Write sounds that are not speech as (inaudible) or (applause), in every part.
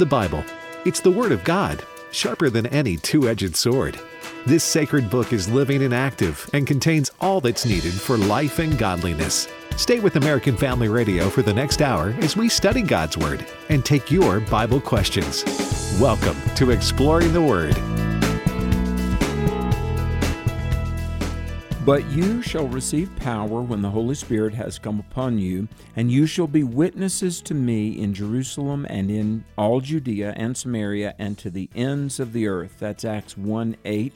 The Bible. It's the Word of God, sharper than any two edged sword. This sacred book is living and active and contains all that's needed for life and godliness. Stay with American Family Radio for the next hour as we study God's Word and take your Bible questions. Welcome to Exploring the Word. But you shall receive power when the Holy Spirit has come upon you, and you shall be witnesses to me in Jerusalem and in all Judea and Samaria and to the ends of the earth. That's Acts 1 8.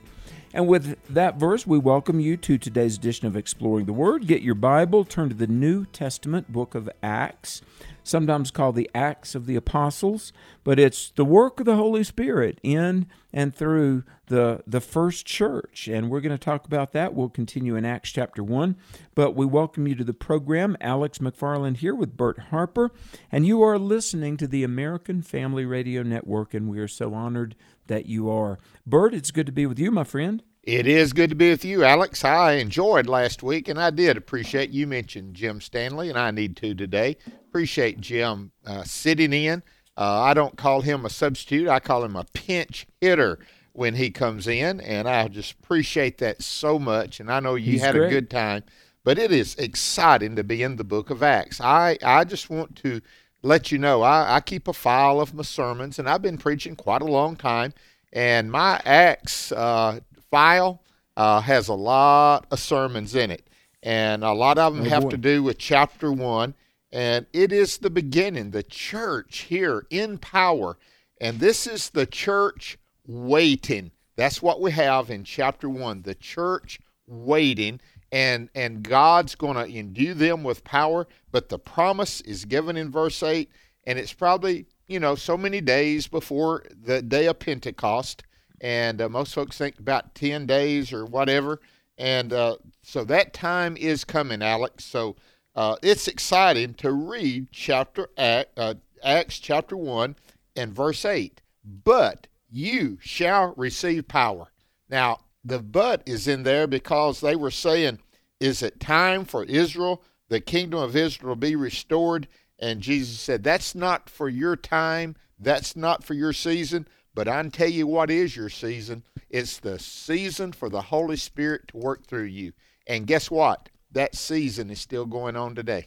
And with that verse, we welcome you to today's edition of Exploring the Word. Get your Bible, turn to the New Testament book of Acts, sometimes called the Acts of the Apostles, but it's the work of the Holy Spirit in and through the, the first church. And we're going to talk about that. We'll continue in Acts chapter 1. But we welcome you to the program. Alex McFarland here with Bert Harper. And you are listening to the American Family Radio Network, and we are so honored that you are. Bert, it's good to be with you, my friend. It is good to be with you, Alex. I enjoyed last week, and I did appreciate you mentioned Jim Stanley, and I need to today. Appreciate Jim uh, sitting in. Uh, I don't call him a substitute, I call him a pinch hitter when he comes in, and I just appreciate that so much. And I know you He's had great. a good time, but it is exciting to be in the book of Acts. I, I just want to let you know I, I keep a file of my sermons, and I've been preaching quite a long time. And my Acts uh, file uh, has a lot of sermons in it, and a lot of them Oh, have boy. to do with chapter one. And it is the beginning, the church here in power. And this is the church waiting. That's what we have in chapter one the church waiting. And, and God's going to endue them with power, but the promise is given in verse 8, and it's probably, you know, so many days before the day of Pentecost and uh, most folks think about 10 days or whatever. And uh, so that time is coming alex. So uh, it's exciting to read chapter uh, acts chapter 1 and verse 8 but you shall receive power. Now the but is in there because they were saying is it time for israel the kingdom of israel to be restored? And jesus said that's not for your time. That's not for your season but I tell you what is your season. It's the season for the Holy Spirit to work through you. And guess what? That season is still going on today.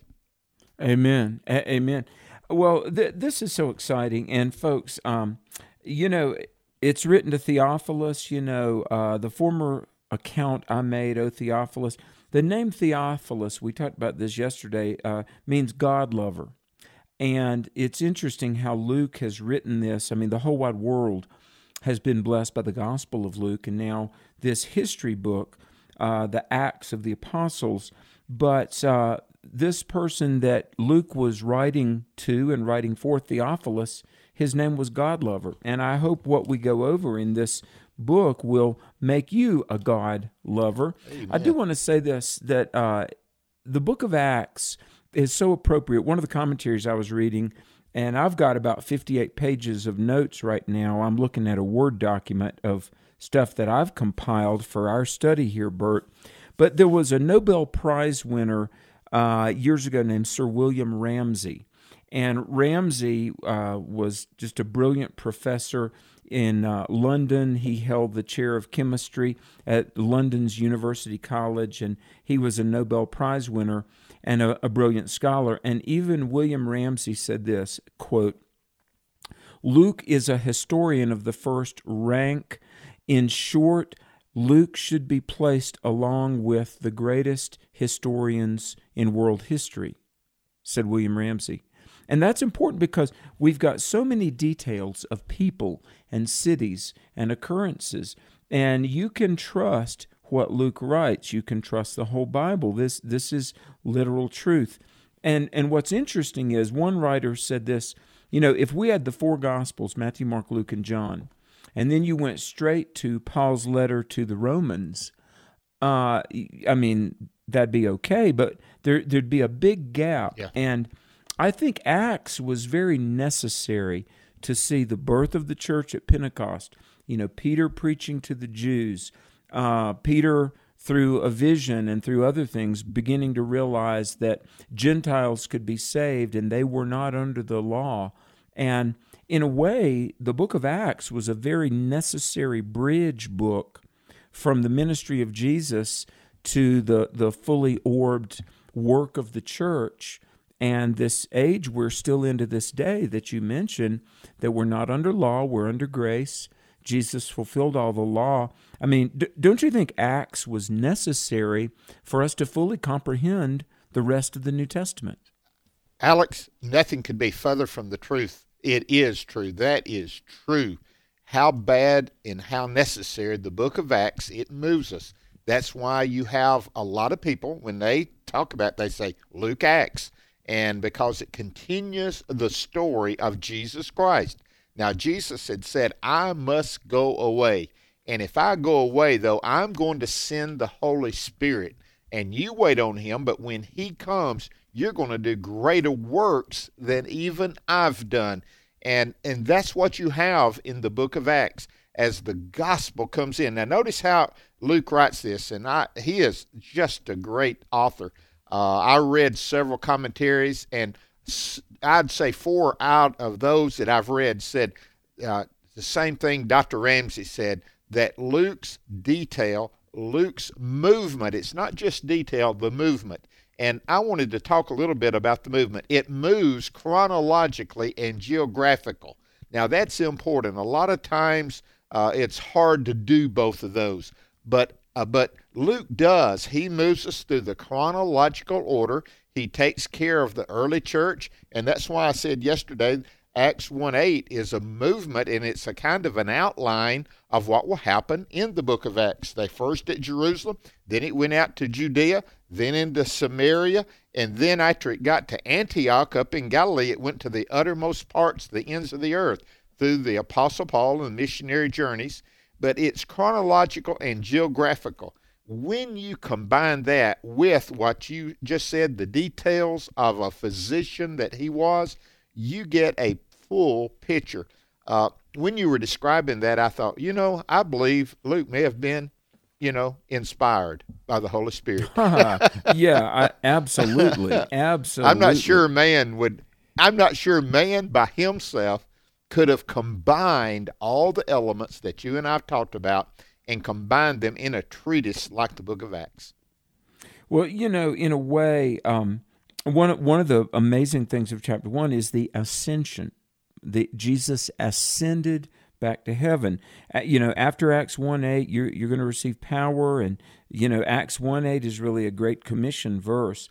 Amen. A- amen. Well, th- this is so exciting. And, folks, um, you know, it's written to Theophilus, you know, uh, the former account I made, O Theophilus. The name Theophilus, we talked about this yesterday, uh, means God lover. And it's interesting how Luke has written this. I mean, the whole wide world has been blessed by the Gospel of Luke, and now this history book, uh, the Acts of the Apostles. But uh, this person that Luke was writing to and writing for, Theophilus, his name was God lover. And I hope what we go over in this book will make you a God lover. I do want to say this that uh, the book of Acts is so appropriate. One of the commentaries I was reading, and I've got about 58 pages of notes right now. I'm looking at a Word document of stuff that I've compiled for our study here, Bert. But there was a Nobel Prize winner uh, years ago named Sir William Ramsay. And Ramsay uh, was just a brilliant professor in uh, London. He held the chair of chemistry at London's University College, and he was a Nobel Prize winner and a, a brilliant scholar. And even William Ramsay said this quote, Luke is a historian of the first rank. In short, Luke should be placed along with the greatest historians in world history, said William Ramsay. And that's important because we've got so many details of people and cities and occurrences, and you can trust what Luke writes. You can trust the whole Bible. This this is literal truth. And and what's interesting is one writer said this, you know, if we had the four gospels, Matthew, Mark, Luke, and John, and then you went straight to Paul's letter to the Romans, uh, I mean, that'd be okay, but there there'd be a big gap. Yeah. And I think Acts was very necessary to see the birth of the church at Pentecost. You know, Peter preaching to the Jews, uh, Peter through a vision and through other things beginning to realize that Gentiles could be saved and they were not under the law. And in a way, the book of Acts was a very necessary bridge book from the ministry of Jesus to the, the fully orbed work of the church. And this age we're still into this day that you mentioned, that we're not under law, we're under grace. Jesus fulfilled all the law. I mean, don't you think Acts was necessary for us to fully comprehend the rest of the New Testament? Alex, nothing could be further from the truth. It is true. That is true. How bad and how necessary the book of Acts, it moves us. That's why you have a lot of people, when they talk about it, they say Luke Acts. And because it continues the story of Jesus Christ. Now, Jesus had said, I must go away. And if I go away, though, I'm going to send the Holy Spirit. And you wait on him, but when he comes, you're going to do greater works than even I've done. And, and that's what you have in the book of Acts as the gospel comes in. Now, notice how Luke writes this, and I, he is just a great author. Uh, I read several commentaries, and I'd say four out of those that I've read said uh, the same thing Dr. Ramsay said that Luke's detail, Luke's movement, it's not just detail, the movement. And I wanted to talk a little bit about the movement. It moves chronologically and geographical. Now, that's important. A lot of times uh, it's hard to do both of those. But uh, but Luke does. He moves us through the chronological order. He takes care of the early church, and that's why I said yesterday Acts 1 8 is a movement and it's a kind of an outline of what will happen in the book of Acts. They first at Jerusalem, then it went out to Judea, then into Samaria, and then after it got to Antioch up in Galilee, it went to the uttermost parts, the ends of the earth, through the Apostle Paul and the missionary journeys. But it's chronological and geographical when you combine that with what you just said, the details of a physician that he was, you get a full picture. Uh, when you were describing that, I thought, you know, I believe Luke may have been, you know, inspired by the Holy Spirit. (laughs) yeah, I, absolutely, absolutely. (laughs) I'm not sure man would. I'm not sure man by himself could have combined all the elements that you and I've talked about and combine them in a treatise like the book of Acts? Well, you know, in a way, um, one one of the amazing things of chapter one is the ascension. The Jesus ascended back to heaven. Uh, you know, after Acts one eight, you're you're going to receive power, and you know, Acts one eight is really a great commission verse.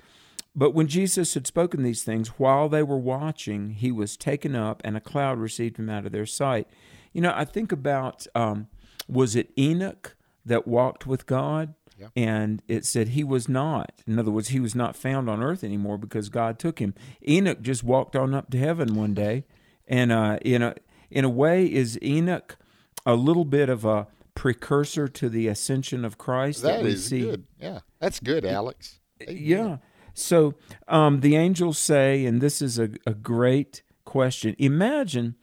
But when Jesus had spoken these things, while they were watching, he was taken up, and a cloud received him out of their sight. You know, I think about um, was it Enoch that walked with God? Yeah. And it said he was not. In other words, he was not found on earth anymore because God took him. Enoch just walked on up to heaven one day. And uh, in, a, in a way, is Enoch a little bit of a precursor to the ascension of Christ that, that we see? Good. Yeah, that's good, Alex. Amen. Yeah. So um, the angels say, and this is a, a great question. Imagine,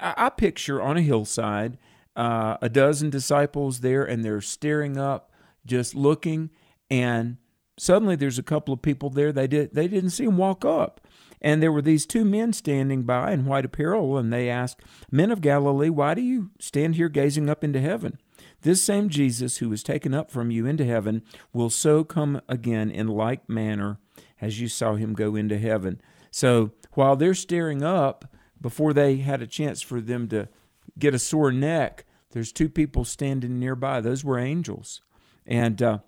I, I picture on a hillside uh, a dozen disciples there and they're staring up, just looking. And suddenly there's a couple of people there. They, did, they didn't see him walk up. And there were these two men standing by in white apparel, and they asked, Men of Galilee, why do you stand here gazing up into heaven? This same Jesus who was taken up from you into heaven will so come again in like manner as you saw him go into heaven. So while they're staring up, before they had a chance for them to get a sore neck, there's two people standing nearby. Those were angels. And uh,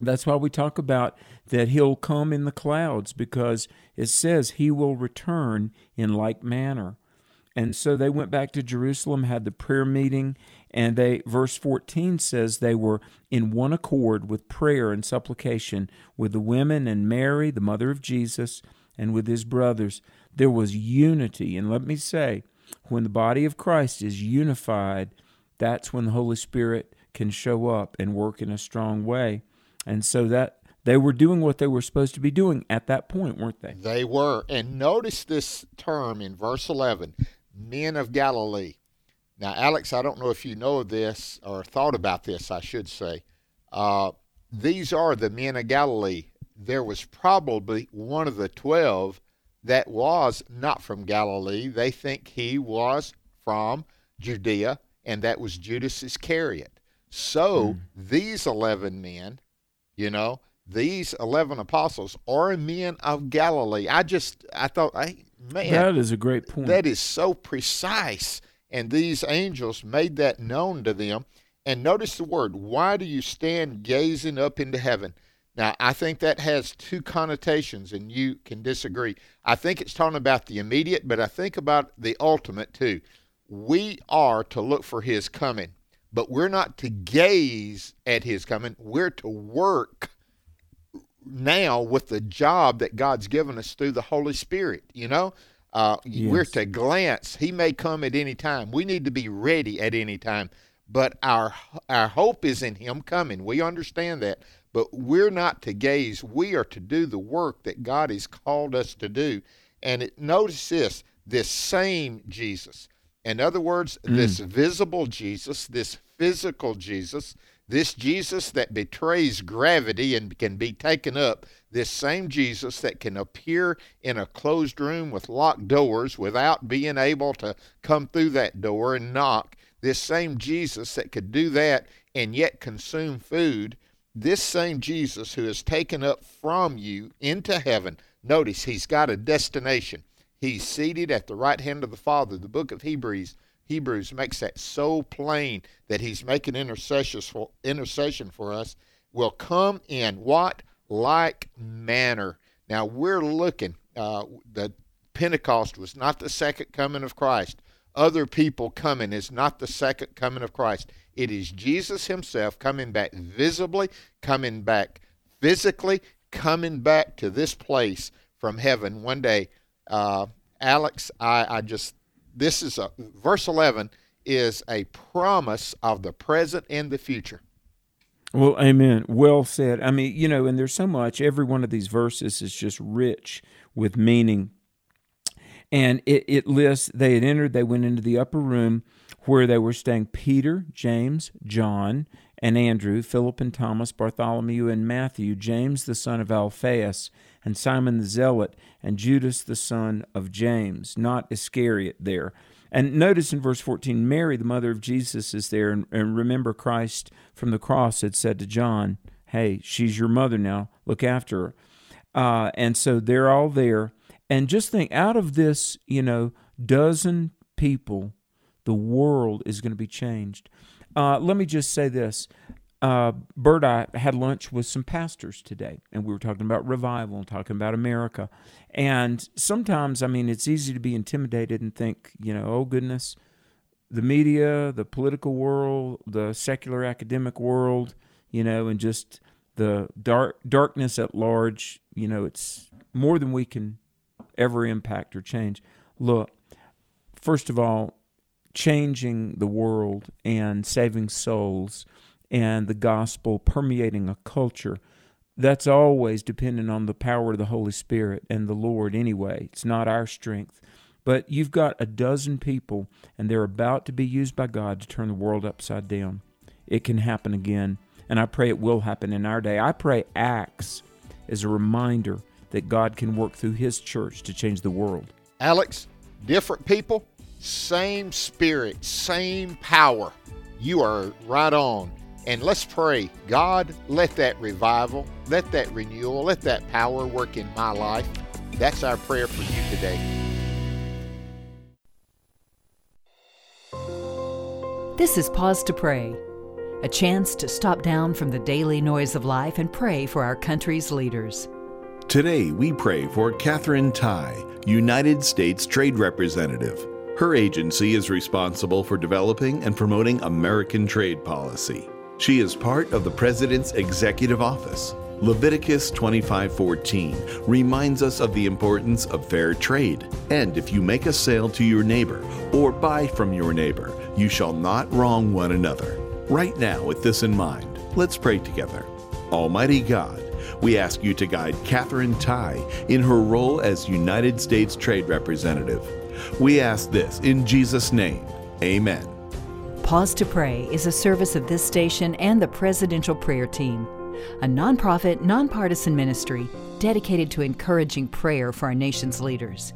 that's why we talk about that he'll come in the clouds because it says he will return in like manner. And so they went back to Jerusalem, had the prayer meeting, and they verse 14 says they were in one accord with prayer and supplication with the women and Mary, the mother of Jesus, and with his brothers. There was unity, and let me say, when the body of Christ is unified, that's when the Holy Spirit can show up and work in a strong way. And so that they were doing what they were supposed to be doing at that point, weren't they? They were. And notice this term in verse 11 men of Galilee. Now, Alex, I don't know if you know this or thought about this, I should say. Uh, these are the men of Galilee. There was probably one of the 12 that was not from Galilee. They think he was from Judea, and that was Judas Iscariot. So mm. these 11 men, you know, these 11 apostles are men of Galilee. I just, I thought, hey, man. That is a great point. That is so precise. And these angels made that known to them. And notice the word, why do you stand gazing up into heaven? Now, I think that has two connotations, and you can disagree. I think it's talking about the immediate, but I think about the ultimate too. We are to look for his coming, but we're not to gaze at his coming. We're to work now with the job that God's given us through the Holy Spirit. You know, uh, yes. we're to glance. He may come at any time. We need to be ready at any time. But our our hope is in Him coming. We understand that. But we're not to gaze. We are to do the work that God has called us to do. And it, notice this: this same Jesus. In other words, mm. this visible Jesus, this physical Jesus, this Jesus that betrays gravity and can be taken up, this same Jesus that can appear in a closed room with locked doors without being able to come through that door and knock, this same Jesus that could do that and yet consume food, this same Jesus who is taken up from you into heaven, notice he's got a destination. He's seated at the right hand of the Father. The book of Hebrews Hebrews makes that so plain that he's making intercession for, intercession for us, will come in what? Like manner. Now we're looking, uh, the Pentecost was not the second coming of Christ. Other people coming is not the second coming of Christ. It is Jesus himself coming back visibly, coming back physically, coming back to this place from heaven one day. Uh, Alex, I, I just this is a verse 11 is a promise of the present and the future. Well, amen. Well said. I mean, you know, and there's so much. Every one of these verses is just rich with meaning. And it, it lists they had entered, they went into the upper room where they were staying Peter, James, John, and Andrew, Philip and Thomas, Bartholomew and Matthew, James the son of Alphaeus, and Simon the Zealot, and Judas the son of James, not Iscariot there. And notice in verse 14, Mary, the mother of Jesus, is there. And, and remember, Christ from the cross had said to John, Hey, she's your mother now. Look after her. Uh, and so they're all there. And just think out of this, you know, dozen people, the world is going to be changed. Uh, let me just say this uh, Bert, I had lunch with some pastors today, and we were talking about revival and talking about America. And sometimes, I mean, it's easy to be intimidated and think, you know, oh goodness, the media, the political world, the secular academic world, you know, and just the dark darkness at large. You know, it's more than we can ever impact or change. Look, first of all, changing the world and saving souls and the gospel permeating a culture, that's always dependent on the power of the Holy Spirit and the Lord anyway. It's not our strength. But you've got a dozen people, and they're about to be used by God to turn the world upside down. It can happen again, and I pray it will happen in our day. I pray Acts is a reminder that God can work through His church to change the world. Alex, different people, same spirit, same power. You are right on. And let's pray, God, let that revival, let that renewal, let that power work in my life. That's our prayer for you today. This is Pause to Pray, a chance to stop down from the daily noise of life and pray for our country's leaders. Today, we pray for Katherine Tai, United States Trade Representative. Her agency is responsible for developing and promoting American trade policy. She is part of the President's Executive Office. Leviticus 25:14 reminds us of the importance of fair trade. And if you make a sale to your neighbor or buy from your neighbor, you shall not wrong one another. Right now, with this in mind, let's pray together. Almighty God, we ask you to guide Katherine Tai in her role as United States Trade Representative. We ask this in Jesus' name. Amen. Pause to Pray is a service of this station and the Presidential Prayer Team. a nonprofit, nonpartisan ministry dedicated to encouraging prayer for our nation's leaders.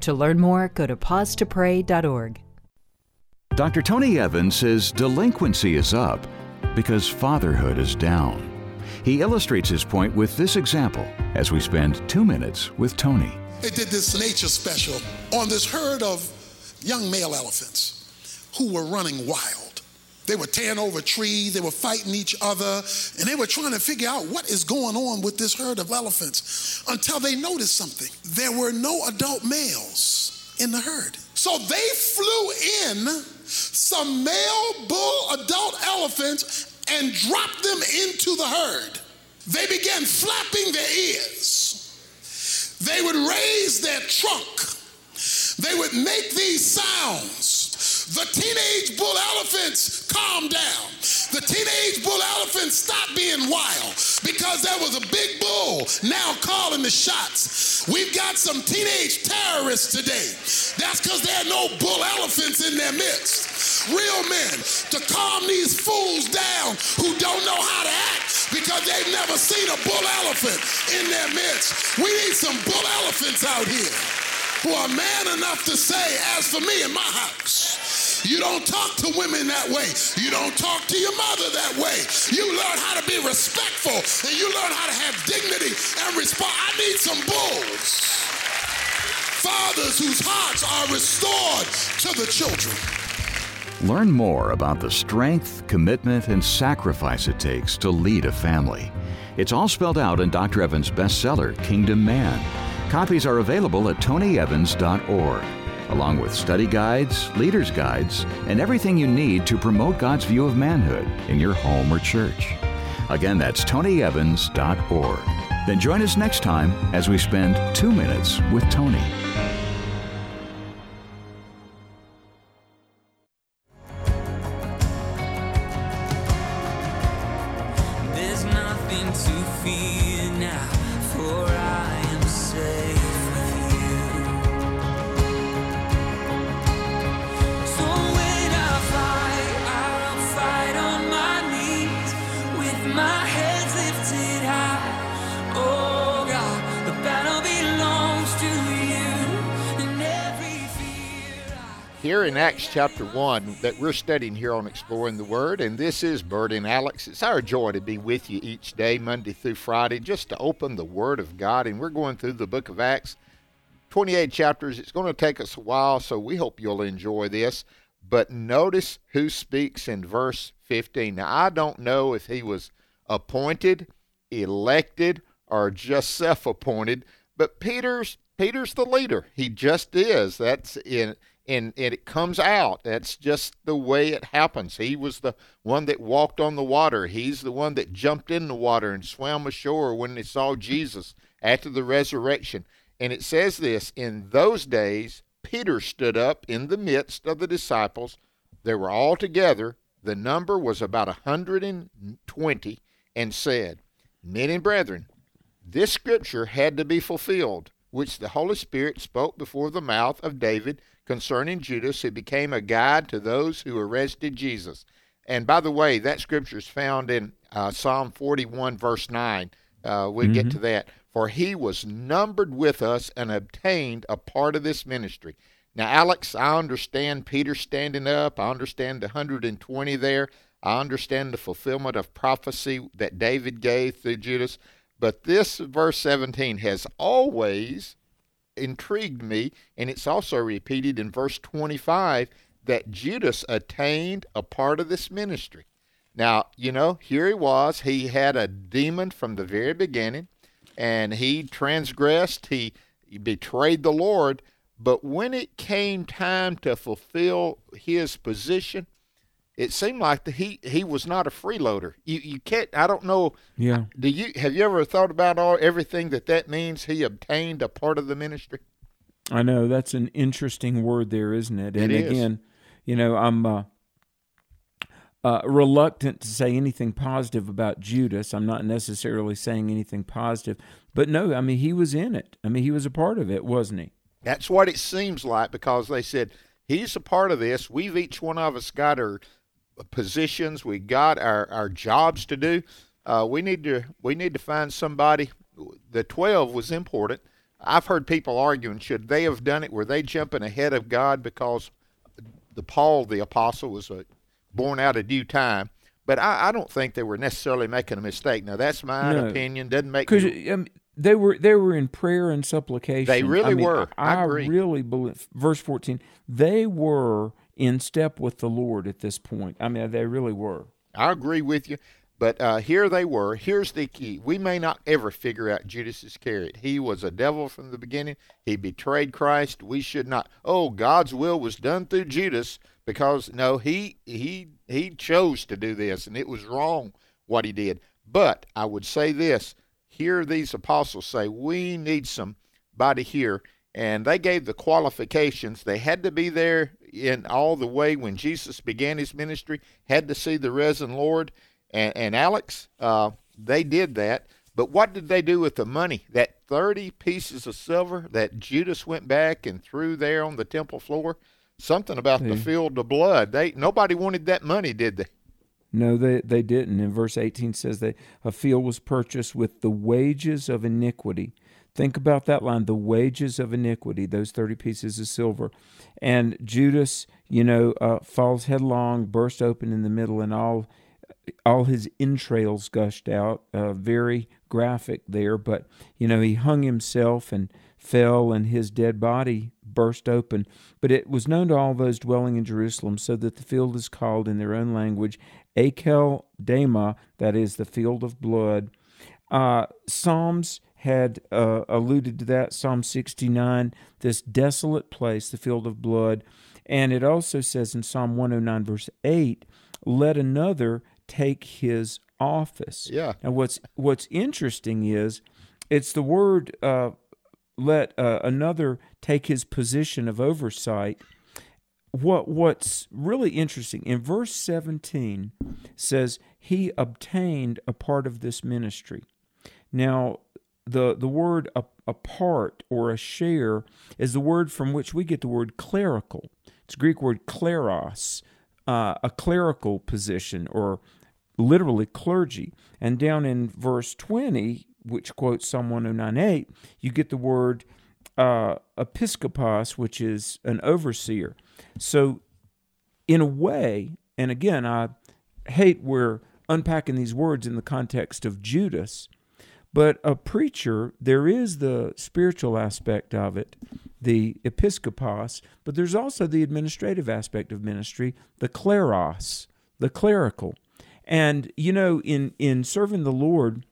To learn more, go to pausetopray.org. Dr. Tony Evans says delinquency is up because fatherhood is down. He illustrates his point with this example as we spend two minutes with Tony. They did this nature special on this herd of young male elephants who were running wild. They were tearing over trees, they were fighting each other, and they were trying to figure out what is going on with this herd of elephants until they noticed something. There were no adult males in the herd. So they flew in some male bull adult elephants and dropped them into the herd. They began flapping their ears. They would raise their trunk. They would make these sounds. The teenage bull elephants calmed down. The teenage bull elephants stopped being wild because there was a big bull now calling the shots. We've got some teenage terrorists today. That's because there are no bull elephants in their midst real men to calm these fools down who don't know how to act because they've never seen a bull elephant in their midst. We need some bull elephants out here who are man enough to say, as for me in my house, you don't talk to women that way. You don't talk to your mother that way. You learn how to be respectful and you learn how to have dignity and respect. I need some bulls. Fathers whose hearts are restored to the children. Learn more about the strength, commitment, and sacrifice it takes to lead a family. It's all spelled out in Dr. Evans' bestseller, Kingdom Man. Copies are available at tonyevans.org, along with study guides, leaders' guides, and everything you need to promote God's view of manhood in your home or church. Again, that's tonyevans.org. Then join us next time as we spend two minutes with Tony. Chapter 1 that we're studying here on Exploring the Word, and this is Bert and Alex. It's our joy to be with you each day, Monday through Friday, just to open the Word of God. And we're going through the book of Acts, 28 chapters. It's going to take us a while, so we hope you'll enjoy this. But notice who speaks in verse 15. Now, I don't know if he was appointed, elected, or just self appointed, but Peter's Peter's the leader. He just is. That's in and, it comes out. That's just the way it happens. He was the one that walked on the water. He's the one that jumped in the water and swam ashore when they saw Jesus after the resurrection. And it says this In those days, Peter stood up in the midst of the disciples. They were all together. The number was about a 120 and said, Men and brethren, this scripture had to be fulfilled, which the Holy Spirit spoke before the mouth of David concerning Judas, who became a guide to those who arrested Jesus. And by the way, that scripture is found in uh, Psalm 41, verse 9. Uh, we'll mm-hmm. get to that. For he was numbered with us and obtained a part of this ministry. Now, Alex, I understand Peter standing up. I understand the 120 there. I understand the fulfillment of prophecy that David gave through Judas. But this verse 17 has always intrigued me, and it's also repeated in verse 25 that Judas attained a part of this ministry. Now, you know, here he was. He had a demon from the very beginning, and he transgressed, he, betrayed the Lord. But when it came time to fulfill his position, it seemed like the, he he was not a freeloader. You you can't. I don't know. Yeah. Do you have you ever thought about all everything that that means? He obtained a part of the ministry. I know that's an interesting word there, isn't it? And it again, you know, I'm uh, uh, reluctant to say anything positive about Judas. I'm not necessarily saying anything positive, but no, I mean he was in it. I mean he was a part of it, wasn't he? That's what it seems like because they said he's a part of this. We've each one of us got our positions, we got our, our jobs to do. Uh, we need to we need to find somebody. The twelve was important. I've heard people arguing should they have done it? Were they jumping ahead of God because the Paul the apostle was a, born out of due time? But I, I, don't think they were necessarily making a mistake. Now that's my no. opinion. Doesn't make because um, they were they were in prayer and supplication. They really I mean, were. I, I really believe. Verse fourteen. They were in step with the Lord at this point. I mean, they really were. I agree with you. But uh, here they were. Here's the key. We may not ever figure out Judas Iscariot. He was a devil from the beginning. He betrayed Christ. We should not. Oh, God's will was done through Judas because no, he he he chose to do this, and it was wrong what he did. But I would say this: here, these apostles say we need somebody here, and they gave the qualifications. They had to be there in all the way when Jesus began his ministry. Had to see the risen Lord and, and Alex, uh, they did that. But what did they do with the money? That 30 pieces of silver that Judas went back and threw there on the temple floor? Something about the field of blood. They nobody wanted that money, did they? No, they they didn't. In verse 18 says that a field was purchased with the wages of iniquity. Think about that line, the wages of iniquity, those 30 pieces of silver. And Judas, you know, uh, falls headlong, burst open in the middle, and all all his entrails gushed out. Uh, very graphic there, but you know he hung himself and fell, and his dead body burst open. But it was known to all those dwelling in Jerusalem, so that the field is called in their own language Akel Dama, that is the field of blood. Uh, Psalms had uh, alluded to that. Psalm 69, this desolate place, the field of blood. And it also says in Psalm 109, verse 8, let another take his office. Yeah. And what's what's interesting is it's the word uh, let uh, another take his position of oversight. What what's really interesting in verse 17 says he obtained a part of this ministry. Now the the word a, a part or a share is the word from which we get the word clerical. It's Greek word kleros, uh, a clerical position or literally clergy. And down in verse 20, which quotes Psalm 1098, you get the word uh, episkopos, which is an overseer. So, in a way, and again, I hate we're unpacking these words in the context of Judas, but a preacher, there is the spiritual aspect of it, the episkopos, but there's also the administrative aspect of ministry, the kleros, the clerical. And you know, in in serving the Lord,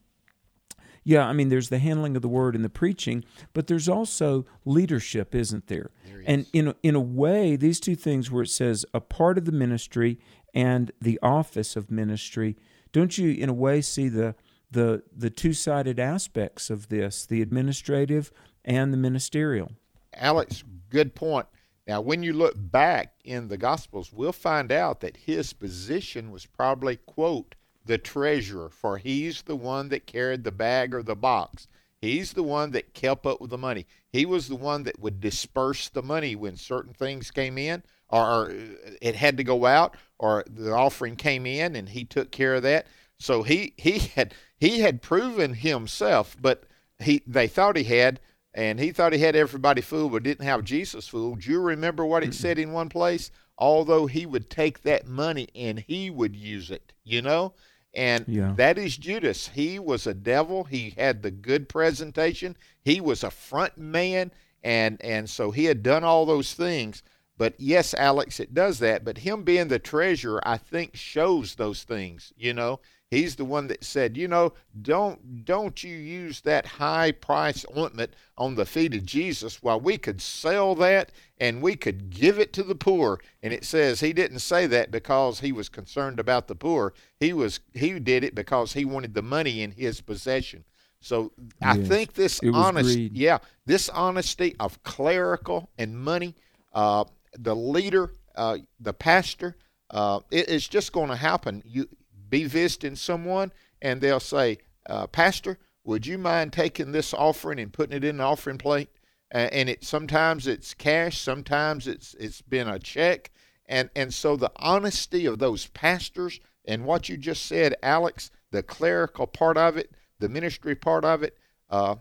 yeah, I mean, there's the handling of the word and the preaching, but there's also leadership, isn't there? there and in a, in a way, these two things, where it says a part of the ministry and the office of ministry, don't you, in a way, see the the the two sided aspects of this, the administrative and the ministerial? Alex, good point. Now, when you look back in the Gospels, we'll find out that his position was probably, quote, the treasurer, for he's the one that carried the bag or the box. He's the one that kept up with the money. He was the one that would disperse the money when certain things came in or uh, it had to go out or the offering came in and he took care of that. So he, he had he had proven himself, but he they thought he had and he thought he had everybody fooled but didn't have Jesus fooled. Do you remember what it said in one place? Although he would take that money and he would use it, you know? And yeah. that is Judas. He was a devil. He had the good presentation. He was a front man and and so he had done all those things. But yes, Alex, it does that. But him being the treasurer, I think, shows those things. You know, He's the one that said, you know, don't don't you use that high price ointment on the feet of Jesus while we could sell that and we could give it to the poor. And it says he didn't say that because he was concerned about the poor. He was he did it because he wanted the money in his possession. So I yes. think this honesty, yeah, this honesty of clerical and money, uh, the leader, uh, the pastor, uh, it, it's just going to happen. You be visiting someone and they'll say, uh, Pastor, would you mind taking this offering and putting it in the offering plate? Uh, and it sometimes it's cash, sometimes it's it's been a check, and and so the honesty of those pastors and what you just said, Alex, the clerical part of it, the ministry part of it. Uh,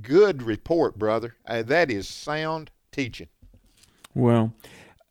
good report, brother. Uh, that is sound teaching. Well,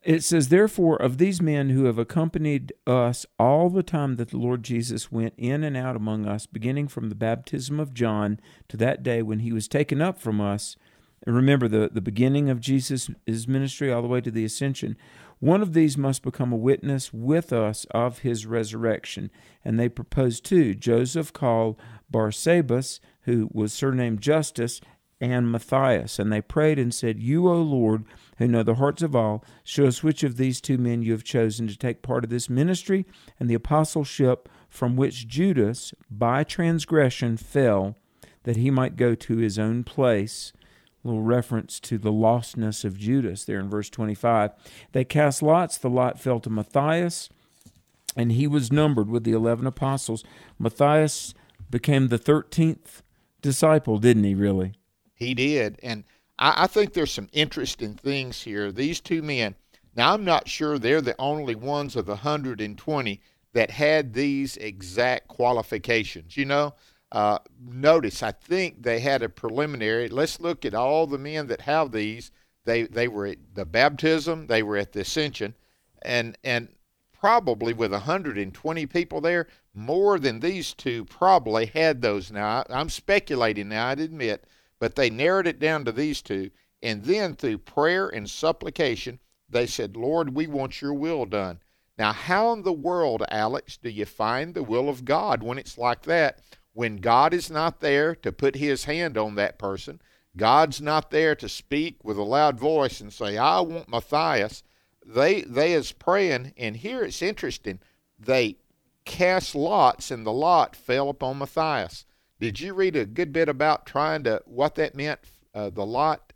it says, Therefore, of these men who have accompanied us all the time that the Lord Jesus went in and out among us, beginning from the baptism of John to that day when he was taken up from us, and remember the, the beginning of Jesus' ministry all the way to the ascension, one of these must become a witness with us of his resurrection. And they proposed two Joseph called Barsabas, who was surnamed Justus, and Matthias. And they prayed and said, You, O Lord, who know the hearts of all, show us which of these two men you have chosen to take part of this ministry and the apostleship from which Judas, by transgression, fell, that he might go to his own place. Little reference to the lostness of Judas there in verse 25. They cast lots. The lot fell to Matthias, and he was numbered with the 11 apostles. Matthias became the 13th disciple, didn't he, really? He did. And I, I think there's some interesting things here. These two men, now I'm not sure they're the only ones of the 120 that had these exact qualifications. You know, uh, notice, I think they had a preliminary. Let's look at all the men that have these. They they were at the baptism, they were at the ascension, and and probably with 120 people there, more than these two probably had those. Now I, I'm speculating. Now I'd admit, but they narrowed it down to these two, and then through prayer and supplication, they said, "Lord, we want Your will done." Now, how in the world, Alex, do you find the will of God when it's like that? when God is not there to put his hand on that person, God's not there to speak with a loud voice and say, I want Matthias. They they is praying, and here it's interesting. They cast lots, and the lot fell upon Matthias. Did you read a good bit about trying to what that meant? Uh, the lot.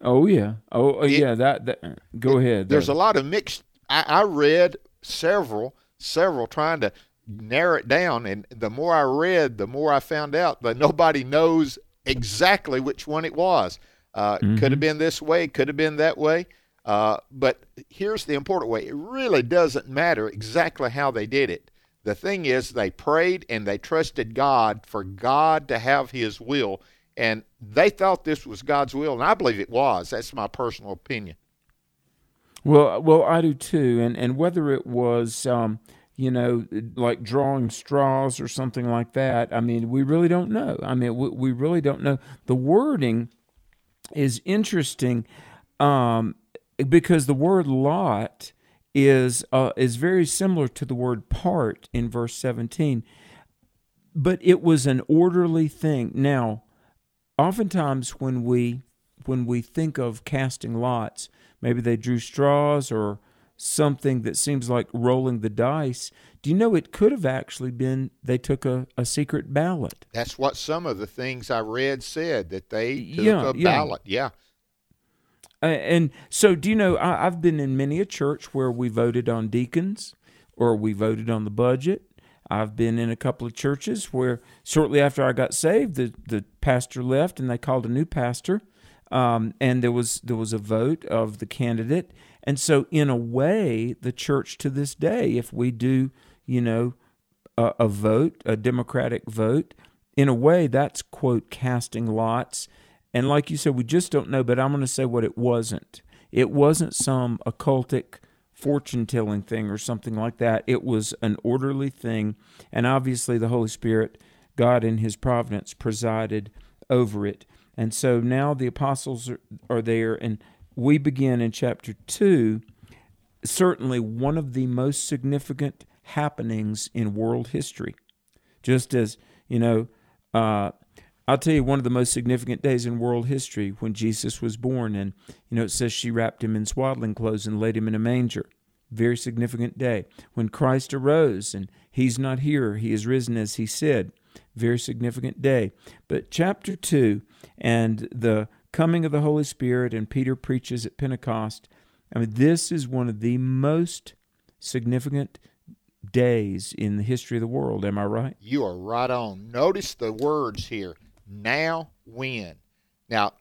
Oh yeah. Oh it, yeah. That, that. Go it, ahead. There's a lot of mixed. I, I read several, several trying to narrow it down. And the more I read, the more I found out that nobody knows exactly which one it was. Uh, mm-hmm. Could have been this way, could have been that way. Uh, but here's the important way it really doesn't matter exactly how they did it. The thing is, they prayed and they trusted God for God to have His will. And they thought this was God's will, and I believe it was. That's my personal opinion. Well, well, I do too. And and whether it was um, you know, like drawing straws or something like that. I mean, we really don't know. I mean, we, we really don't know. The wording is interesting um, because the word lot is uh, is very similar to the word part in verse 17 but it was an orderly thing now oftentimes when we when we think of casting lots maybe they drew straws or something that seems like rolling the dice, do you know it could have actually been they took a, a secret ballot? That's what some of the things I read said that they took yeah, a yeah. ballot. Yeah. And so, do you know, I, have been in many a church where we voted on deacons or we voted on the budget. I've been in a couple of churches where shortly after I got saved, the, the pastor left and they called a new pastor. Um, and there was there was a vote of the candidate, and so, in a way, the church to this day, if we do, you know, a, a vote, a democratic vote, in a way, that's, quote, casting lots. And like you said, we just don't know, but I'm going to say what it wasn't. It wasn't some occultic fortune telling thing or something like that. It was an orderly thing. And obviously, the Holy Spirit, God in His providence, presided over it. And so now the apostles are, are there, and we begin in chapter 2, certainly one of the most significant happenings in world history. Just as, you know, uh, I'll tell you one of the most significant days in world history when Jesus was born. And, you know, it says she wrapped him in swaddling clothes and laid him in a manger. Very significant day. When Christ arose and he's not here, he is risen as he said. Very significant day. But chapter 2 and the coming of the Holy Spirit, and Peter preaches at Pentecost. I mean, this is one of the most significant days in the history of the world. Am I right? You are right on. Notice the words here now, when. Now,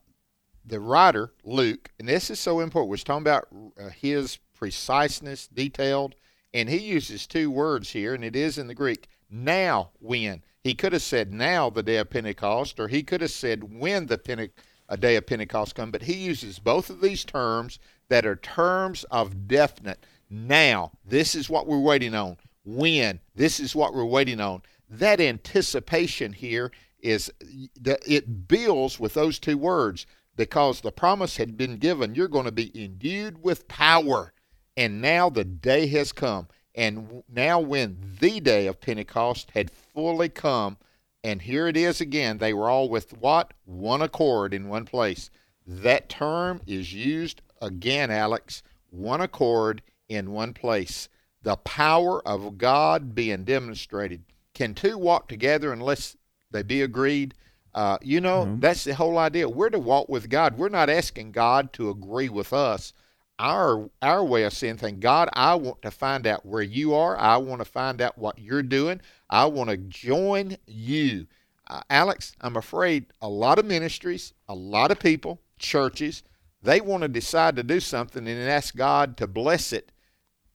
the writer, Luke, and this is so important, we're talking about uh, his preciseness, detailed, and he uses two words here, and it is in the Greek now when. He could have said now the day of Pentecost, or he could have said when the Pente- a day of Pentecost come, but he uses both of these terms that are terms of definite. Now, this is what we're waiting on. When, this is what we're waiting on. That anticipation here is that it builds with those two words because the promise had been given you're going to be endued with power and now the day has come. And now when the day of pentecost had fully come and here it is again they were all with what? One accord in one place. That term is used again alex one accord in one place. The power of god being demonstrated. Can two walk together unless they be agreed. Uh, you know, mm-hmm. that's the whole idea. We're to walk with God. We're not asking God to agree with us. Our our way of saying things, God, I want to find out where you are. I want to find out what you're doing. I want to join you. Uh, Alex, I'm afraid a lot of ministries, a lot of people, churches, they want to decide to do something and ask God to bless it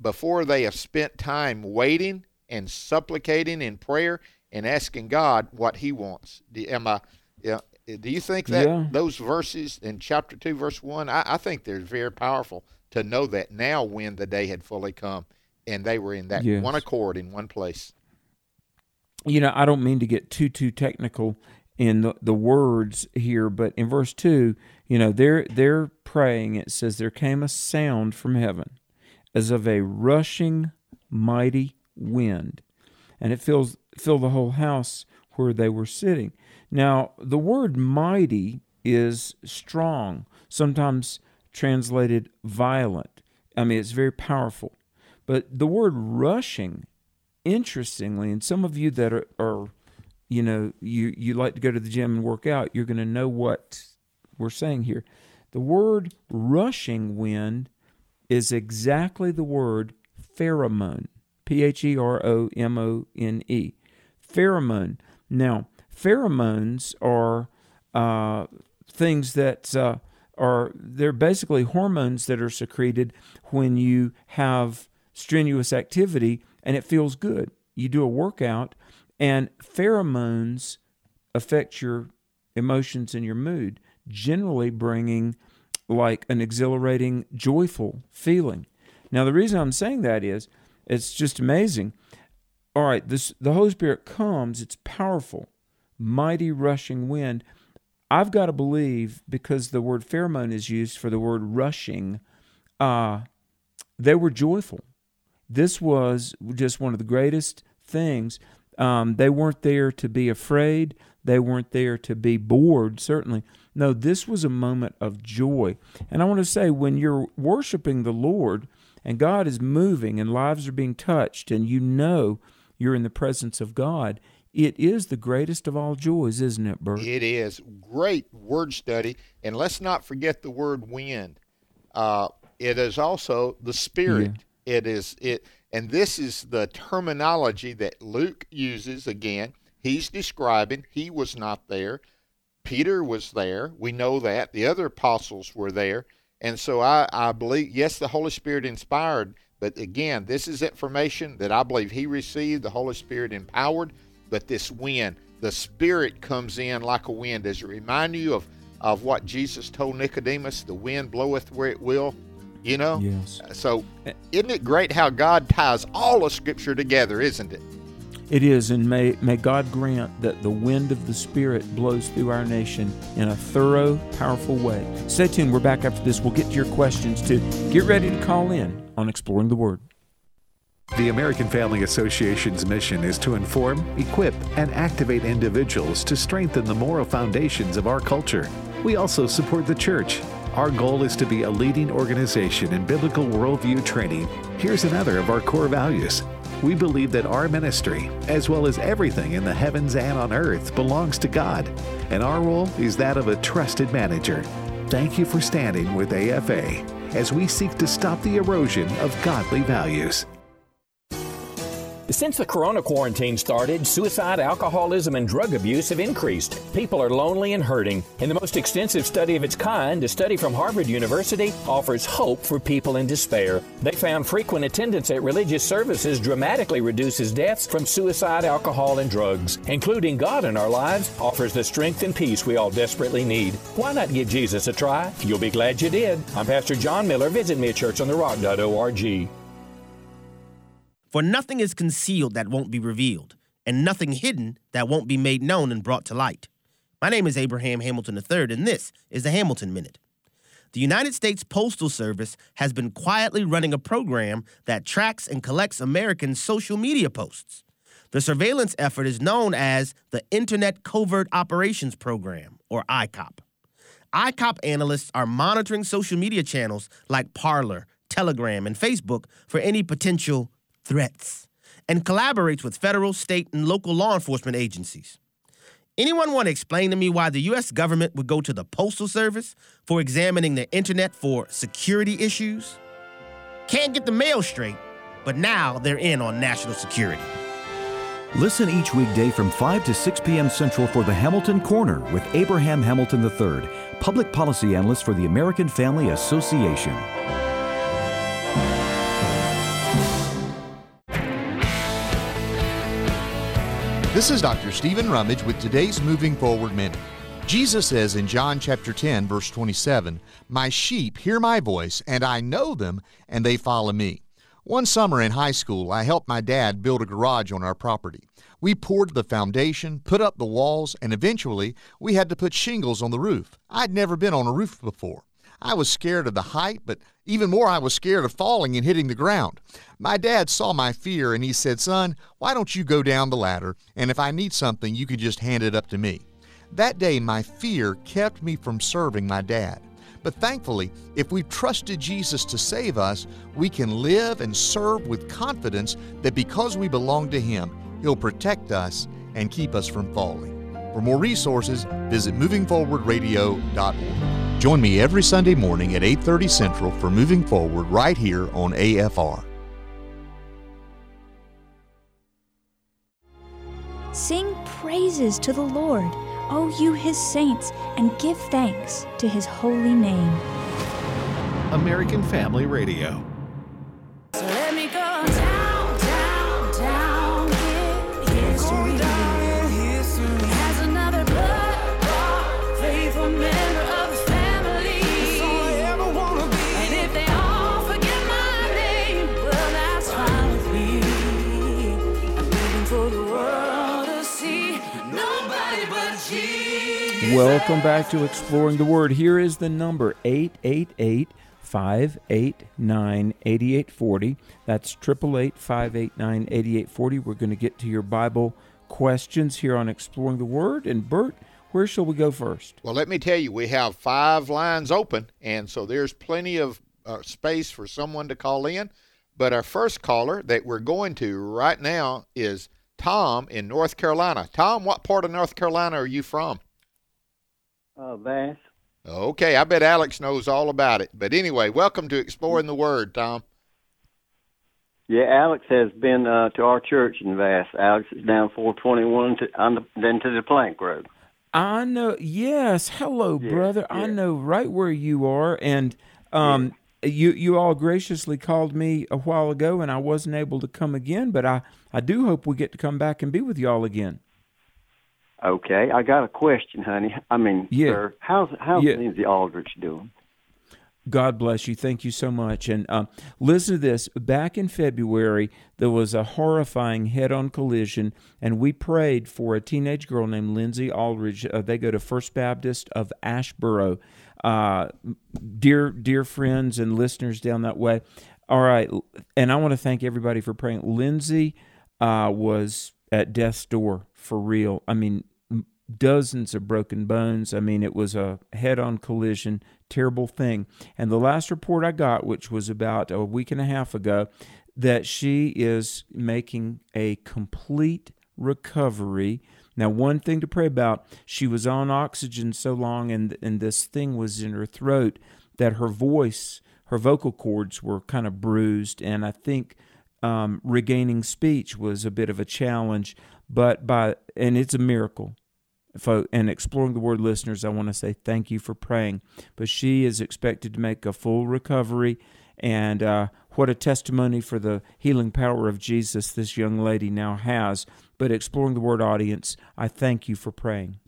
before they have spent time waiting and supplicating in prayer and asking God what He wants. Do, am I? Yeah. Do you think that yeah. those verses in chapter two, verse one? I, I, think they're very powerful to know that now, when the day had fully come, and they were in that yes. one accord in one place. You know, I don't mean to get too too technical in the, the words here, but in verse two, you know, they're they're praying. It says, "There came a sound from heaven, as of a rushing mighty wind." and it fills filled the whole house where they were sitting. Now, the word mighty is strong, sometimes translated violent. I mean, it's very powerful. But the word rushing, interestingly, and some of you that are, are you know, you, you like to go to the gym and work out, you're going to know what we're saying here. The word rushing wind is exactly the word pheromone. P H E R O M O N E. Pheromone. Now, pheromones are uh, things that uh, are, they're basically hormones that are secreted when you have strenuous activity and it feels good. You do a workout, and pheromones affect your emotions and your mood, generally bringing like an exhilarating, joyful feeling. Now, the reason I'm saying that is it's just amazing. All right, this the Holy Spirit comes, it's powerful, mighty rushing wind. I've got to believe because the word pheromone is used for the word rushing, uh, they were joyful. This was just one of the greatest things. Um, they weren't there to be afraid. They weren't there to be bored, certainly. No, this was a moment of joy. And I want to say, when you're worshiping the Lord, and God is moving and lives are being touched, and you know you're in the presence of God, it is the greatest of all joys, isn't it, Bert? It is. Great word study. And let's not forget the word wind. Uh, it is also the spirit. Yeah. It is it and this is the terminology that Luke uses again. He's describing he was not there. Peter was there. We know that. The other apostles were there. And so I, I believe, yes, the Holy Spirit inspired, but again, this is information that I believe he received, the Holy Spirit empowered, but this wind, the Spirit comes in like a wind. Does it remind you of, of what Jesus told Nicodemus? The wind bloweth where it will, you know? Yes. Uh, so isn't it great how God ties all of Scripture together, isn't it? It is, and may, may God grant that the wind of the Spirit blows through our nation in a thorough, powerful way. Stay tuned. We're back after this. We'll get to your questions too. Get ready to call in on Exploring the Word. The American Family Association's mission is to inform, equip, and activate individuals to strengthen the moral foundations of our culture. We also support the church. Our goal is to be a leading organization in biblical worldview training. Here's another of our core values we believe that our ministry, as well as everything in the heavens and on earth, belongs to God, and our role is that of a trusted manager. Thank you for standing with AFA as we seek to stop the erosion of godly values. Since the corona quarantine started, suicide, alcoholism, and drug abuse have increased. People are lonely and hurting. In the most extensive study of its kind, a study from Harvard University offers hope for people in despair. They found frequent attendance at religious services dramatically reduces deaths from suicide, alcohol, and drugs. Including God in our lives offers the strength and peace we all desperately need. Why not give Jesus a try? You'll be glad you did. I'm Pastor John Miller. Visit me at churchontherock.org. For nothing is concealed that won't be revealed, and nothing hidden that won't be made known and brought to light. My name is Abraham Hamilton III, and this is the Hamilton Minute. The United States Postal Service has been quietly running a program that tracks and collects Americans' social media posts. The surveillance effort is known as the Internet Covert Operations Program, or ICOP. ICOP analysts are monitoring social media channels like Parler, Telegram, and Facebook for any potential threats and collaborates with federal, state, and local law enforcement agencies. Anyone want to explain to me why the U.S. government would go to the Postal Service for examining the internet for security issues? Can't get the mail straight, but now they're in on national security. Listen each weekday from 5 to 6 p.m. Central for the Hamilton Corner with Abraham Hamilton III, public policy analyst for the American Family Association. This is Dr. Stephen Rummage with today's Moving Forward Minute. Jesus says in John chapter 10, verse 27, My sheep hear my voice, and I know them, and they follow me. One summer in high school, I helped my dad build a garage on our property. We poured the foundation, put up the walls, and eventually we had to put shingles on the roof. I'd never been on a roof before. I was scared of the height, but even more, I was scared of falling and hitting the ground. My dad saw my fear and he said, Son, why don't you go down the ladder? And if I need something, you can just hand it up to me. That day, my fear kept me from serving my dad. But thankfully, if we've trusted Jesus to save us, we can live and serve with confidence that because we belong to Him, He'll protect us and keep us from falling. For more resources, visit movingforwardradio.org. Join me every Sunday morning at 8:30 Central for Moving Forward right here on AFR. Sing praises to the Lord, O you his saints, and give thanks to his holy name. American Family Radio. Welcome back to Exploring the Word. Here is the number 888 589 8840. That's 888 589 8840. We're going to get to your Bible questions here on Exploring the Word. And Bert, where shall we go first? Well, let me tell you, we have five lines open, and so there's plenty of uh, space for someone to call in. But our first caller that we're going to right now is Tom in North Carolina. Tom, what part of North Carolina are you from? Uh, Vass. Okay, I bet Alex knows all about it. But anyway, welcome to Exploring the Word, Tom. Yeah, Alex has been uh, to our church in Vass. Alex is down 421 to, on the, then to the Plank Road. I know. Yes. Hello, Yeah, brother. I know right where you are, and um, you you all graciously called me a while ago, and I wasn't able to come again. But I I do hope we get to come back and be with y'all again. Okay, I got a question, honey. I mean, Yeah. sir, how's how's Yeah. Lindsay Aldrich doing? God bless you. Thank you so much. And um, listen to this. Back in February, there was a horrifying head on collision, and we prayed for a teenage girl named Lindsay Aldridge. Uh, they go to First Baptist of Asheboro. Uh, dear, dear friends and listeners down that way. All right. And I want to thank everybody for praying. Lindsay uh, was at death's door for real. I mean, dozens of broken bones. I mean, it was a head on collision, terrible thing. And the last report I got, which was about a week and a half ago, that she is making a complete recovery. Now, one thing to pray about, she was on oxygen so long and, and this thing was in her throat that her voice, her vocal cords were kind of bruised. And I think um, regaining speech was a bit of a challenge, but by and it's a miracle. And exploring the word listeners, I want to say thank you for praying. But she is expected to make a full recovery, and uh, what a testimony for the healing power of Jesus this young lady now has. But exploring the word audience, I thank you for praying.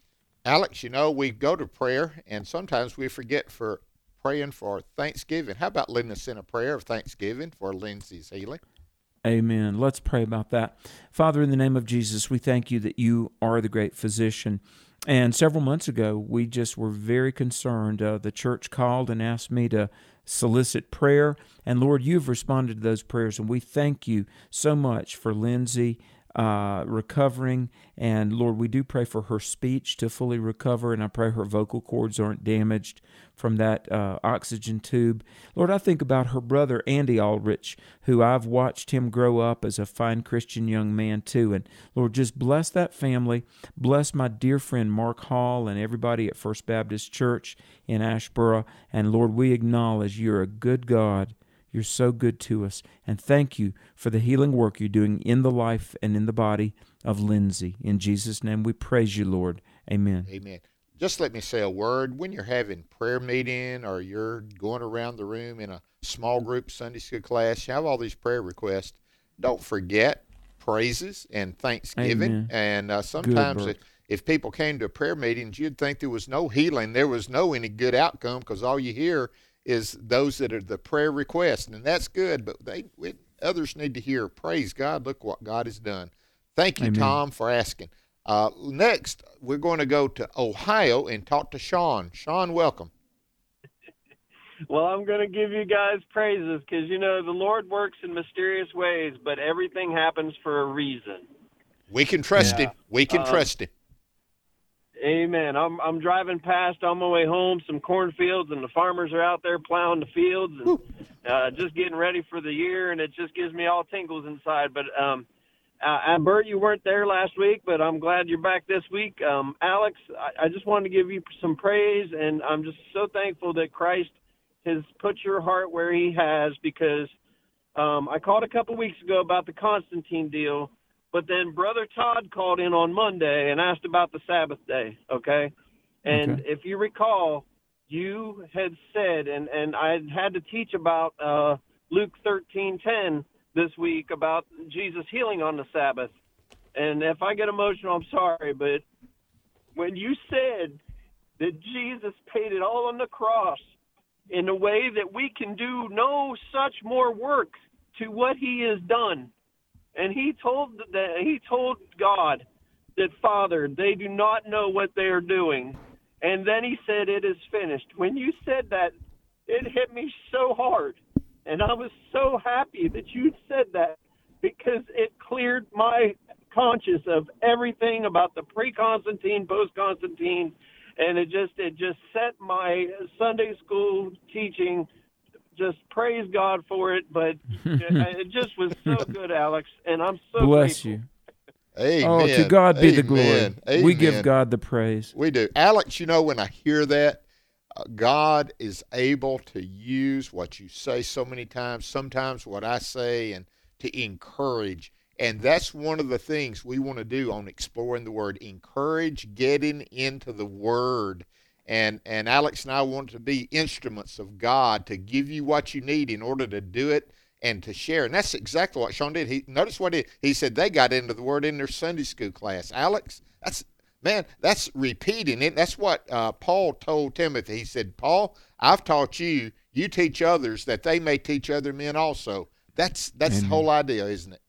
Alex, you know, we go to prayer, and sometimes we forget for praying for Thanksgiving. How about leading us in a prayer of Thanksgiving for Lindsay's healing? Amen. Let's pray about that. Father, in the name of Jesus, we thank you that you are the great physician. And several months ago, we just were very concerned. Uh, the church called and asked me to solicit prayer. And Lord, you've responded to those prayers. And we thank you so much for Lindsay uh, recovering. And Lord, we do pray for her speech to fully recover, and I pray her vocal cords aren't damaged from that uh, oxygen tube. Lord, I think about her brother, Andy Aldrich, who I've watched him grow up as a fine Christian young man, too. And Lord, just bless that family. Bless my dear friend Mark Hall and everybody at First Baptist Church in Asheboro. And Lord, we acknowledge you're a good God you're so good to us. And thank you for the healing work you're doing in the life and in the body of Lindsay. In Jesus' name we praise you, Lord. Amen. Amen. Just let me say a word. When you're having prayer meeting or you're going around the room in a small group Sunday school class, you have all these prayer requests. Don't forget praises and thanksgiving. Amen. And uh, sometimes if people came to prayer meetings, you'd think there was no healing, there was no any good outcome because all you hear is those that are the prayer requests, and that's good. But they we, others need to hear, praise God, look what God has done. Thank you, Amen. Tom, for asking. Uh, next, we're going to go to Ohio and talk to Sean. Sean, welcome. (laughs) Well, I'm going to give you guys praises because, you know, the Lord works in mysterious ways, but everything happens for a reason. We can trust Yeah. him. We can Um, trust him. Amen. I'm I'm driving past on my way home some cornfields, and the farmers are out there plowing the fields and uh, just getting ready for the year, and it just gives me all tingles inside. But um, uh, and Bert, you weren't there last week, but I'm glad you're back this week. Um, Alex, I, I just wanted to give you some praise, and I'm just so thankful that Christ has put your heart where He has, because um, I called a couple weeks ago about the Constantine deal. But then Brother Todd called in on Monday and asked about the Sabbath day, okay? And Okay. if you recall, you had said, and, and I had to teach about uh, Luke 13:10 this week about Jesus healing on the Sabbath. And if I get emotional, I'm sorry, but when you said that Jesus paid it all on the cross in a way that we can do no such more work to what he has done, and he told that he told God that Father, they do not know what they are doing. And then he said, It is finished. When you said that, it hit me so hard. And I was so happy that you said that because it cleared my conscience of everything about the pre Constantine, post Constantine, and it just it just set my Sunday school teaching just praise God for it, but (laughs) it just was so good, Alex, and I'm so Bless grateful. you. Amen. Oh, to God be the glory. Amen. We give God the praise. We do. Alex, you know, when I hear that, uh, God is able to use what you say so many times, sometimes what I say, and to encourage. And that's one of the things we want to do on exploring the word encourage getting into the word. And, and Alex and I want to be instruments of God to give you what you need in order to do it and to share. And that's exactly what Sean did. He notice what he, he said they got into the word in their Sunday school class. Alex, that's man, that's repeating it. That's what uh, Paul told Timothy. He said, Paul, I've taught you, you teach others that they may teach other men also. That's that's the whole idea, isn't it?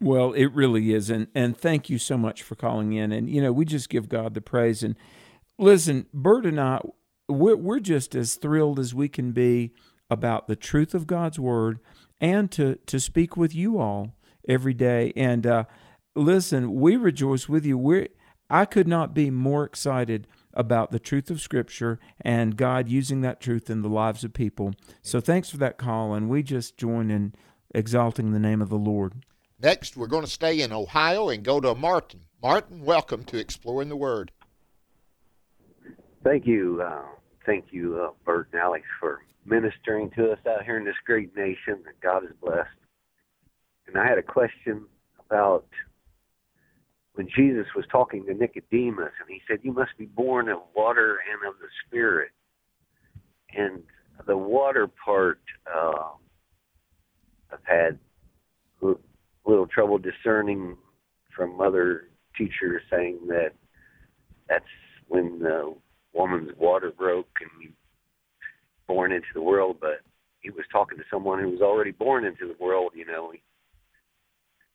Well, it really is, and and thank you so much for calling in. And you know, we just give God the praise. And listen, Bert and I, we're we're just as thrilled as we can be about the truth of God's word, and to to speak with you all every day. And uh, listen, we rejoice with you. We're I could not be more excited about the truth of Scripture and God using that truth in the lives of people. So thanks for that call, and we just join in exalting the name of the Lord. Next, we're going to stay in Ohio and go to Martin. Martin, welcome to Exploring the Word. Thank you. Uh, thank you, uh, Bert and Alex, for ministering to us out here in this great nation God has blessed. and I had a question about when Jesus was talking to Nicodemus, and he said, "You must be born of water and of the Spirit." And the water part, uh, I've had a little trouble discerning from other teachers saying that that's when the woman's water broke and born into the world, but he was talking to someone who was already born into the world. You know, he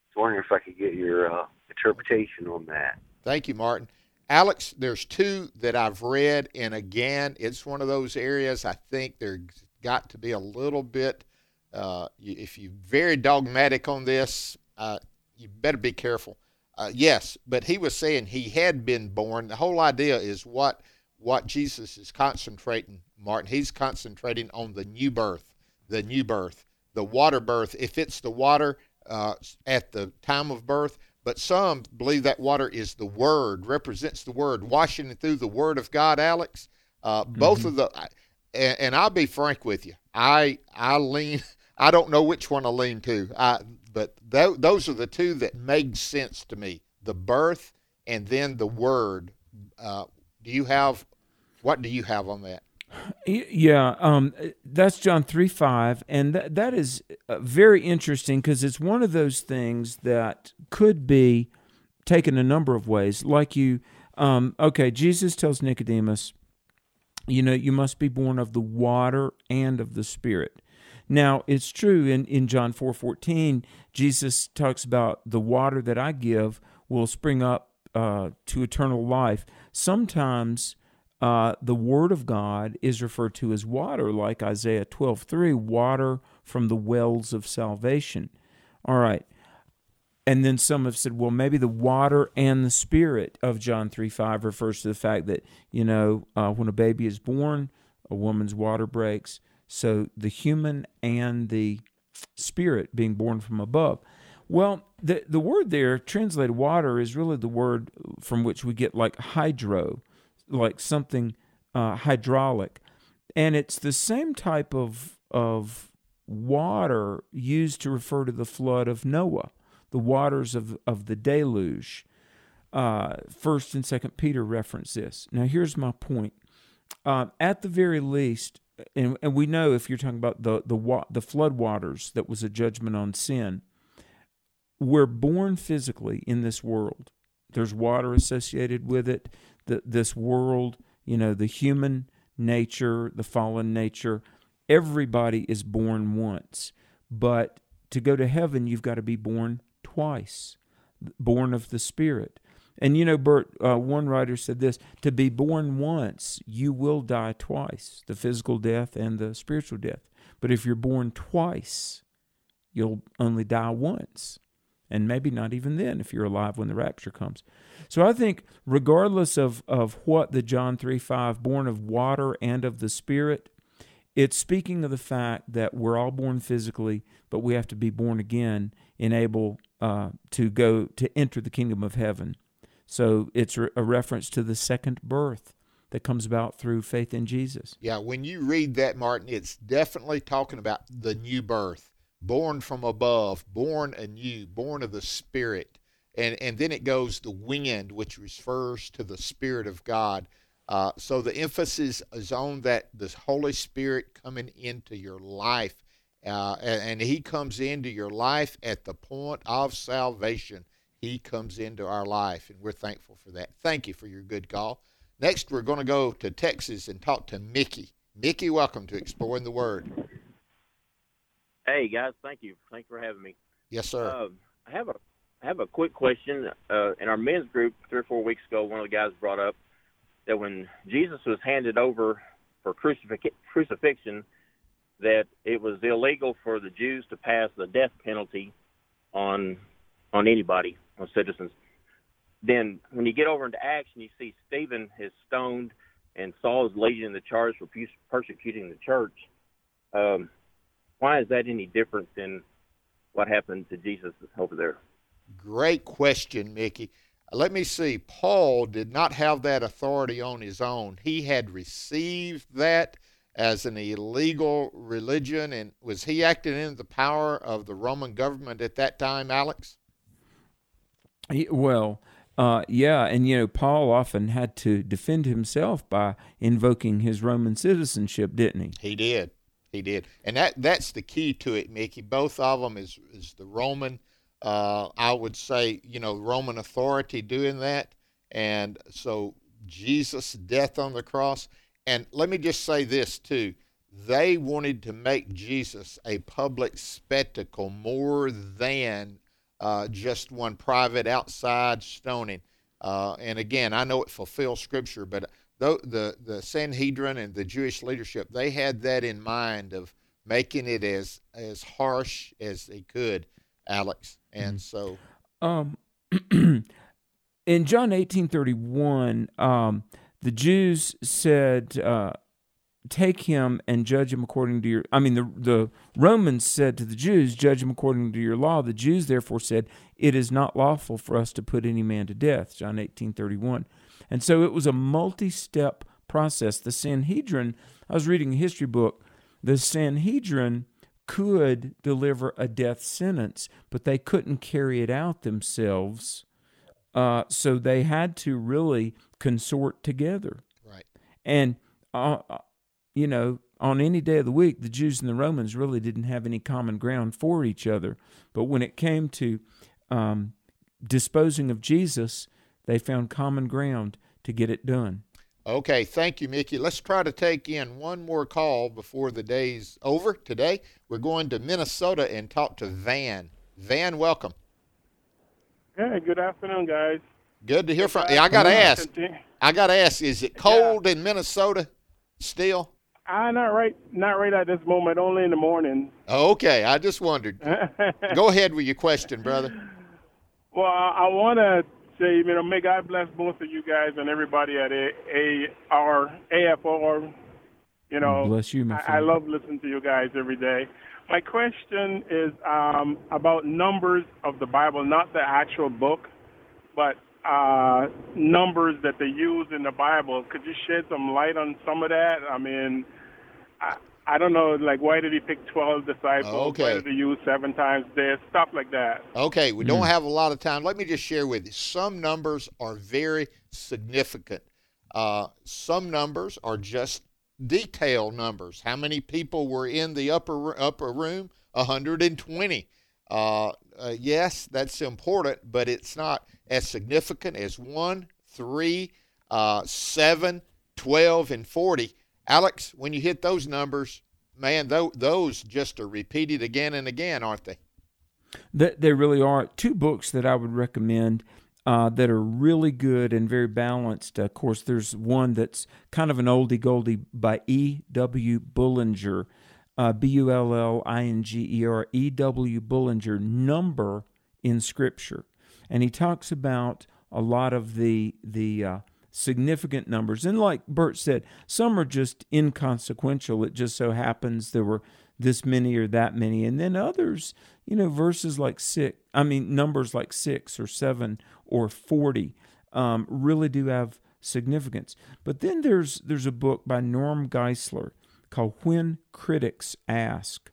was wondering if I could get your uh, interpretation on that. Thank you, Martin. Alex, there's two that I've read, and again, it's one of those areas I think there's got to be a little bit. Uh, if you're very dogmatic on this, uh, you better be careful. Uh, yes, but he was saying he had been born. The whole idea is what what Jesus is concentrating, Martin. He's concentrating on the new birth, the new birth, the water birth. If it's the water uh, at the time of birth, but some believe that water is the Word, represents the Word, washing through the Word of God, Alex. Uh, both mm-hmm. of the, and, and, I'll be frank with you, I I lean, (laughs) I don't know which one I lean to, I, but th- those are the two that make sense to me: the birth and then the Word. Uh, do you have, what do you have on that? Yeah, um, that's John 3 5. And that, is uh, very interesting because it's one of those things that could be taken a number of ways. Like you, um, okay, Jesus tells Nicodemus, you know, you must be born of the water and of the Spirit. Now, it's true in, in John 4 14, Jesus talks about the water that I give will spring up uh, to eternal life. Sometimes uh, the Word of God is referred to as water, like Isaiah 12:3, water from the wells of salvation. All right. And then some have said, well, maybe the water and the spirit of John 3 5 refers to the fact that, you know, uh, when a baby is born, a woman's water breaks. So the human and the spirit being born from above. Well, the, the word there, translated water, is really the word from which we get like hydro, like something uh, hydraulic, and it's the same type of of water used to refer to the flood of Noah, the waters of of the deluge. Uh, First and Second Peter reference this. Now, here's my point. Uh, at the very least, and, and we know if you're talking about the the the flood waters that was a judgment on sin, we're born physically in this world. There's water associated with it the, this world, you know, the human nature, the fallen nature. Everybody is born once, but to go to heaven, you've got to be born twice, born of the Spirit. And you know, Bert, uh, one writer said this to be born once, you will die twice the physical death and the spiritual death. But if you're born twice, you'll only die once. And maybe not even then if you're alive when the rapture comes. So I think, regardless of, of what the John 3 5, born of water and of the Spirit, it's speaking of the fact that we're all born physically, but we have to be born again and able uh, to go to enter the kingdom of heaven. So it's a reference to the second birth that comes about through faith in Jesus. Yeah, when you read that, Martin, it's definitely talking about the new birth, born from above, born anew, born of the Spirit and and then it goes the wind, which refers to the Spirit of God. Uh, so the emphasis is on that the Holy Spirit coming into your life, uh, and, and, He comes into your life at the point of salvation. He comes into our life, and we're thankful for that. Thank you for your good call. Next, we're going to go to Texas and talk to Mickey. Mickey, welcome to Exploring the Word. Hey guys, thank you. Thanks for having me. Yes, sir. Uh, I have a I have a quick question. Uh, in our men's group three or four weeks ago, one of the guys brought up that when Jesus was handed over for crucif- crucifixion, that it was illegal for the Jews to pass the death penalty on on anybody, on citizens. Then, when you get over into Acts and you see Stephen is stoned and Saul is leading the charge for persecuting the church, um, why is that any different than what happened to Jesus over there? Great question, Mickey. Let me see. Paul did not have that authority on his own. He had received that, as an illegal religion? And was he acting in the power of the Roman government at that time, Alex? He, well, uh, yeah, and you know, Paul often had to defend himself by invoking his Roman citizenship, didn't he? He did. He did, and that that's the key to it, Mickey. Both of them is is the Roman. Uh, I would say, you know, Roman authority doing that, and so Jesus' death on the cross. And let me just say this too: they wanted to make Jesus a public spectacle more than uh, just one private outside stoning. Uh, and again, I know it fulfills Scripture, but the, the the Sanhedrin and the Jewish leadership they had that in mind of making it as as harsh as they could, Alex. And so, Um, (clears throat) in John eighteen thirty one, um, the Jews said, uh, "Take him and judge him according to your." I mean, the the Romans said to the Jews, "Judge him according to your law." The Jews therefore said, "It is not lawful for us to put any man to death." John eighteen thirty one, and so it was a multi step process. The Sanhedrin. I was reading a history book. The Sanhedrin could deliver a death sentence, but they couldn't carry it out themselves. Uh, so they had to really consort together. Right. And, uh, uh, you know, on any day of the week, the Jews and the Romans really didn't have any common ground for each other. But when it came to um, disposing of Jesus, they found common ground to get it done. Okay, thank you, Mickey. Let's try to take in one more call before the day's over today. We're going to Minnesota and talk to Van. Van, welcome. Hey, good afternoon, guys. Good to hear from you. I got to ask. I got to ask, is it cold in Minnesota still? Uh, not right, not right at this moment. Only in the morning. Okay, I just wondered. (laughs) Go ahead with your question, brother. Well, I, I want to say, you know, may God bless both of you guys and everybody at A, A R AFR. You know, Bless you, my I, I love listening to you guys every day. My question is um, about numbers of the Bible, not the actual book, but uh, numbers that they use in the Bible. Could you shed some light on some of that? I mean, I, I don't know, like why did he pick twelve disciples? Why Okay. did he use seven times this? Stuff like that. Okay, we don't have a lot of time. Let me just share with you. Some numbers are very significant. Uh, some numbers are just detail numbers. How many people were in the upper upper room? 120. Uh, uh, yes, that's important, but it's not as significant as 1, 3, uh, 7, 12, and 40. Alex, when you hit those numbers, man, tho- those just are repeated again and again, aren't they? That they really are two books that I would recommend uh, that are really good and very balanced. of course, there's one that's kind of an oldie goldie by E. W. Bullinger, uh, B U L L I N G E R, E. W. Bullinger, Number in Scripture, and he talks about a lot of the the uh, significant numbers. And like Bert said, some are just inconsequential. It just so happens there were this many or that many. And then others, you know, verses like six, I mean, numbers like six or seven or 40 um, really do have significance. But then there's, there's a book by Norm Geisler called When Critics Ask.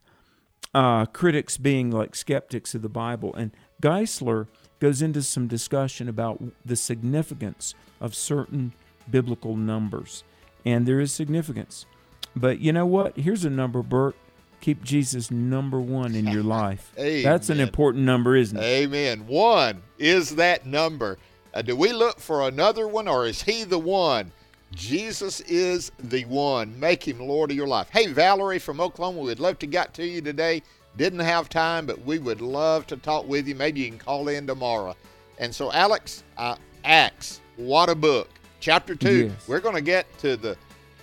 Uh, critics being like skeptics of the Bible. And Geisler goes into some discussion about the significance of certain biblical numbers. And there is significance. But you know what? Here's a number, Bert. Keep Jesus number one in your life. (laughs) That's an important number, isn't it? Amen. One is that number. Uh, do we look for another one or is he the one? Jesus is the one. Make him Lord of your life. Hey, Valerie from Oklahoma, we'd love to get to you today. Didn't have time, but we would love to talk with you. Maybe you can call in tomorrow. And so, Alex, uh, Acts, what a book. Chapter 2. Yes. We're going to get to the,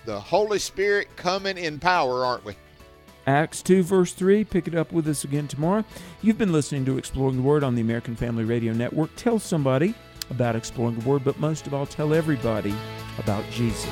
the Holy Spirit coming in power, aren't we? Acts 2, verse 3. Pick it up with us again tomorrow. You've been listening to Exploring the Word on the American Family Radio Network. Tell somebody about Exploring the Word, but most of all, tell everybody about Jesus.